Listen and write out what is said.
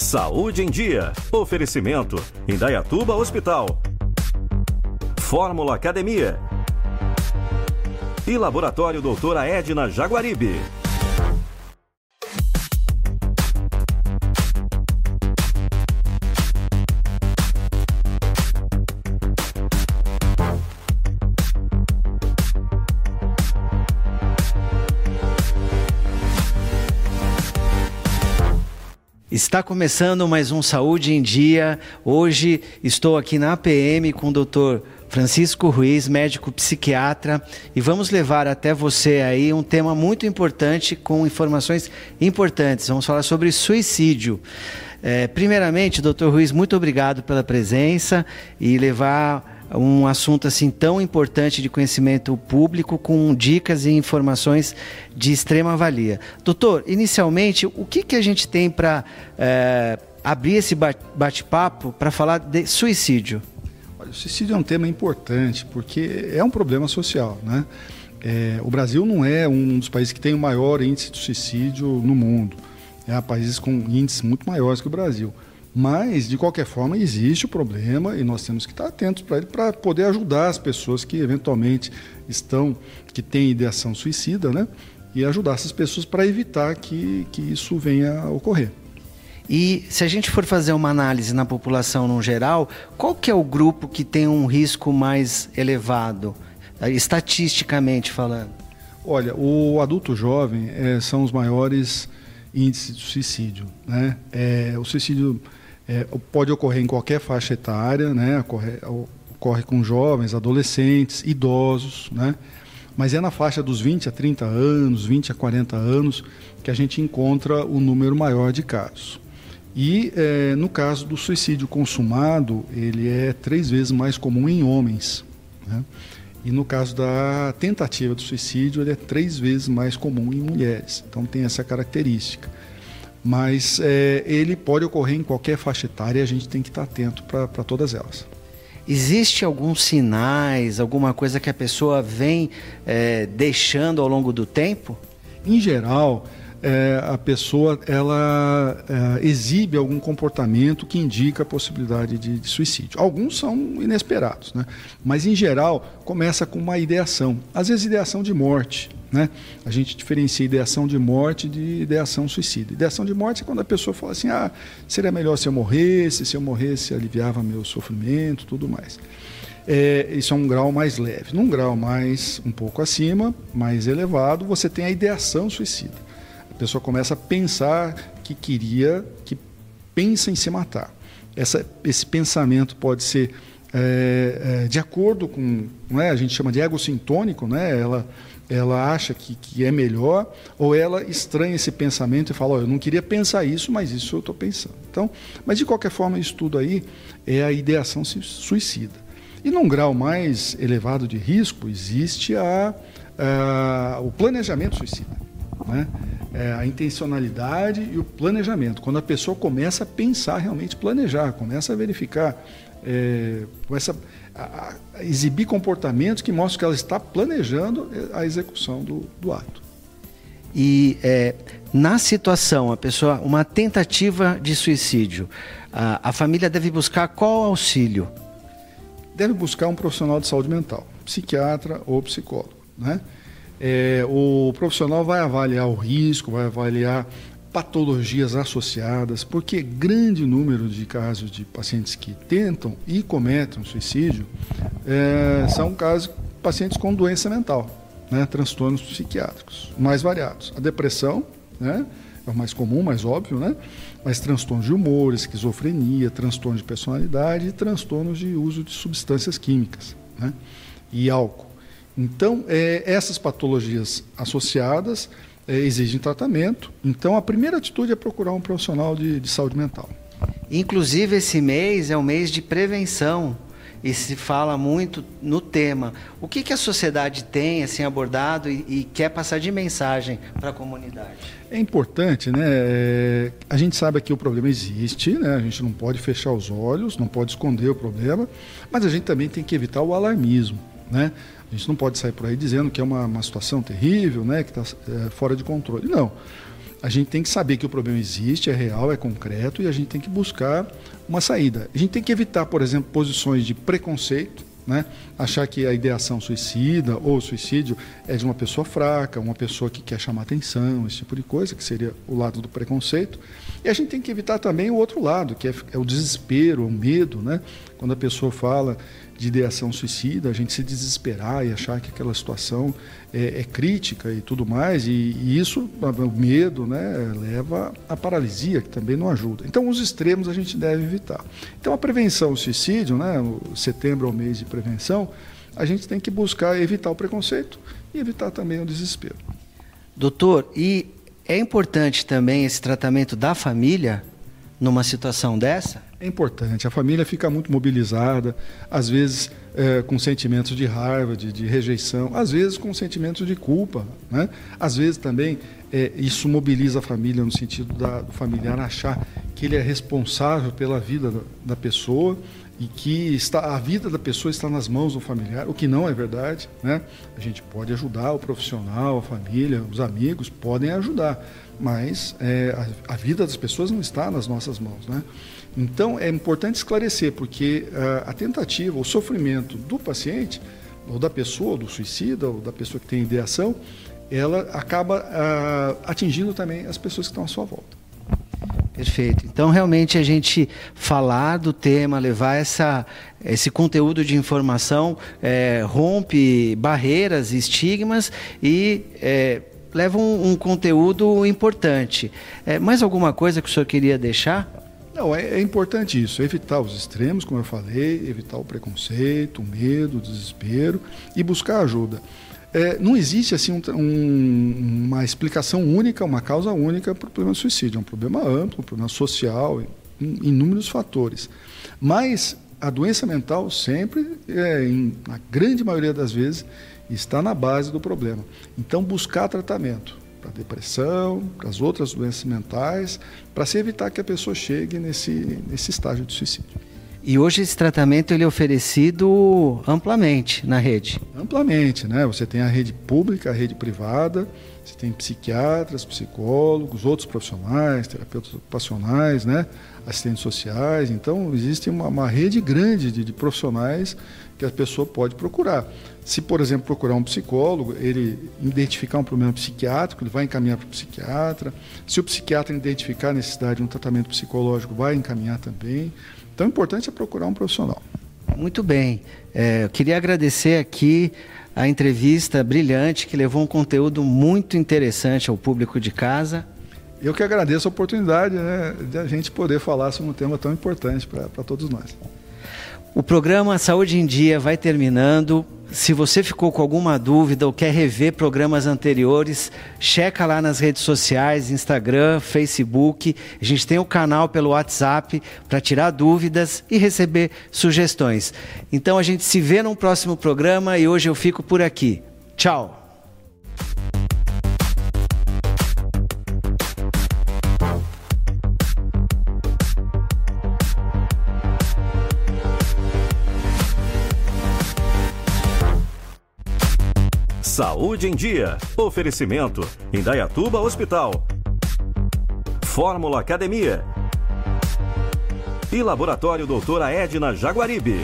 Saúde em Dia. Oferecimento. Indaiatuba Hospital. Fórmula Academia. E Laboratório Doutora Edna Jaguaribe. Está começando mais um Saúde em Dia. Hoje estou aqui na APM com o Dr. Francisco Ruiz, médico psiquiatra, e vamos levar até você aí um tema muito importante com informações importantes. Vamos falar sobre suicídio. É, primeiramente, doutor Ruiz, muito obrigado pela presença e levar um assunto assim tão importante de conhecimento público com dicas e informações de extrema valia. Doutor, inicialmente, o que, que a gente tem para é, abrir esse bate-papo para falar de suicídio? Olha, o suicídio é um tema importante porque é um problema social, né? É, o Brasil não é um dos países que tem o maior índice de suicídio no mundo. É, há países com índices muito maiores que o Brasil. Mas, de qualquer forma, existe o problema e nós temos que estar atentos para ele para poder ajudar as pessoas que eventualmente estão, que têm ideação suicida, né? E ajudar essas pessoas para evitar que, que isso venha a ocorrer. E se a gente for fazer uma análise na população no geral, qual que é o grupo que tem um risco mais elevado, estatisticamente falando? Olha, o adulto jovem é, são os maiores índices de suicídio. Né? É, o suicídio é, pode ocorrer em qualquer faixa etária, né? ocorre, ocorre com jovens, adolescentes, idosos, né? mas é na faixa dos 20 a 30 anos, 20 a 40 anos, que a gente encontra o número maior de casos. E é, no caso do suicídio consumado, ele é três vezes mais comum em homens. Né? E no caso da tentativa de suicídio, ele é três vezes mais comum em mulheres. Então tem essa característica mas é, ele pode ocorrer em qualquer faixa etária e a gente tem que estar atento para todas elas. Existe alguns sinais, alguma coisa que a pessoa vem é, deixando ao longo do tempo? Em geral, é, a pessoa ela é, exibe algum comportamento que indica a possibilidade de, de, suicídio. Alguns são inesperados, né? mas em geral começa com uma ideação, às vezes ideação de morte. Né? A gente diferencia ideação de morte de ideação suicida. Ideação de morte é quando a pessoa fala assim: ah, seria melhor se eu morresse, se eu morresse aliviava meu sofrimento, tudo mais. É, isso é um grau mais leve. Num grau mais um pouco acima, mais elevado, você tem a ideação suicida pessoa começa a pensar que queria, que pensa em se matar. Essa, esse pensamento pode ser é, é, de acordo com, não é? a gente chama de ego sintônico, né? ela, ela acha que, que é melhor, ou ela estranha esse pensamento e fala, oh, eu não queria pensar isso, mas isso eu estou pensando. Então, mas de qualquer forma, isso tudo aí é a ideação suicida. E num grau mais elevado de risco, existe a, a o planejamento suicida. Né? É a intencionalidade e o planejamento. Quando a pessoa começa a pensar, realmente planejar, começa a verificar, é, começa a, a, exibir comportamentos que mostram que ela está planejando a execução do, do ato. E é, na situação, a pessoa, uma tentativa de suicídio, a, a família deve buscar qual auxílio? Deve buscar um profissional de saúde mental, psiquiatra ou psicólogo, né? É, o profissional vai avaliar o risco, vai avaliar patologias associadas, porque grande número de casos de pacientes que tentam e cometem suicídio é, são casos pacientes com doença mental, né, transtornos psiquiátricos mais variados. A depressão, né, é o mais comum, mais óbvio, né? Mas transtornos de humor, esquizofrenia, transtornos de personalidade e transtornos de uso de substâncias químicas, né? E álcool. Então, é, essas patologias associadas é, exigem tratamento. Então, a primeira atitude é procurar um profissional de, de saúde mental. Inclusive, esse mês é um mês de prevenção e se fala muito no tema. O que, que a sociedade tem assim abordado e, e quer passar de mensagem para a comunidade? É importante, né? É, a gente sabe que o problema existe, né? A gente não pode fechar os olhos, não pode esconder o problema, mas a gente também tem que evitar o alarmismo, né? A gente não pode sair por aí dizendo que é uma, uma situação terrível, né, que está é, fora de controle. Não. a gente tem que saber que o problema existe, é real, é concreto e a gente tem que buscar uma saída. A gente tem que evitar, por exemplo, posições de preconceito, né? achar que a ideação suicida ou suicídio é de uma pessoa fraca, uma pessoa que quer chamar atenção, esse tipo de coisa, que seria o lado do preconceito. E a gente tem que evitar também o outro lado, que é, é o desespero, o medo. Né? Quando a pessoa fala de ideação suicida, a gente se desesperar e achar que aquela situação é, é crítica e tudo mais, e, e, isso, o medo, né, leva à paralisia, que também não ajuda. Então, os extremos a gente deve evitar. Então, a prevenção ao suicídio, né, setembro é o mês de prevenção, a gente tem que buscar evitar o preconceito e evitar também o desespero. Doutor, e é importante também esse tratamento da família numa situação dessa? É importante. A família fica muito mobilizada, às vezes é, com sentimentos de raiva, de, de, rejeição, às vezes com sentimentos de culpa. Né? Às vezes também é, isso mobiliza a família no sentido da, do familiar achar que ele é responsável pela vida da, da pessoa e que está, a vida da pessoa está nas mãos do familiar, o que não é verdade. Né? A gente pode ajudar o profissional, a família, os amigos podem ajudar, mas é, a, a, vida das pessoas não está nas nossas mãos. Né? Então é importante esclarecer, porque uh, a tentativa, o sofrimento do paciente, ou da pessoa, do suicida, ou da pessoa que tem ideação, ela acaba uh, atingindo também as pessoas que estão à sua volta. Perfeito. Então, realmente, a gente falar do tema, levar essa, esse conteúdo de informação, é, rompe barreiras, estigmas e é, leva um, um, conteúdo importante. É, mais alguma coisa que o senhor queria deixar? Não, é, é, importante isso, evitar os extremos, como eu falei, evitar o preconceito, o medo, o desespero e buscar ajuda. É, não existe assim um, um, uma explicação única, uma causa única para o problema do suicídio. É um problema amplo, um problema social, inúmeros fatores. Mas a doença mental sempre, é, em, na grande maioria das vezes, está na base do problema. Então, buscar tratamento para depressão, para as outras doenças mentais, para se evitar que a pessoa chegue nesse, nesse estágio de suicídio. E hoje esse tratamento ele é oferecido amplamente na rede? Amplamente, né? Você tem a rede pública, a rede privada, você tem psiquiatras, psicólogos, outros profissionais, terapeutas ocupacionais, né? assistentes sociais. Então, existe uma, uma rede grande de, de profissionais que a pessoa pode procurar. Se, por exemplo, procurar um psicólogo, ele identificar um problema psiquiátrico, ele vai encaminhar para o psiquiatra. Se o psiquiatra identificar a necessidade de um tratamento psicológico, vai encaminhar também. Então, o importante é procurar um profissional. Muito bem. É, eu queria agradecer aqui a entrevista brilhante que levou um conteúdo muito interessante ao público de casa. Eu que agradeço a oportunidade né, de a gente poder falar sobre um tema tão importante para todos nós. O programa Saúde em Dia vai terminando. Se você ficou com alguma dúvida ou quer rever programas anteriores, checa lá nas redes sociais, Instagram, Facebook. A gente tem o canal pelo WhatsApp para tirar dúvidas e receber sugestões. Então a gente se vê no próximo programa e hoje eu fico por aqui. Tchau. Saúde em Dia. Oferecimento: Indaiatuba Hospital. Fórmula Academia. E Laboratório Doutora Edna Jaguaribe.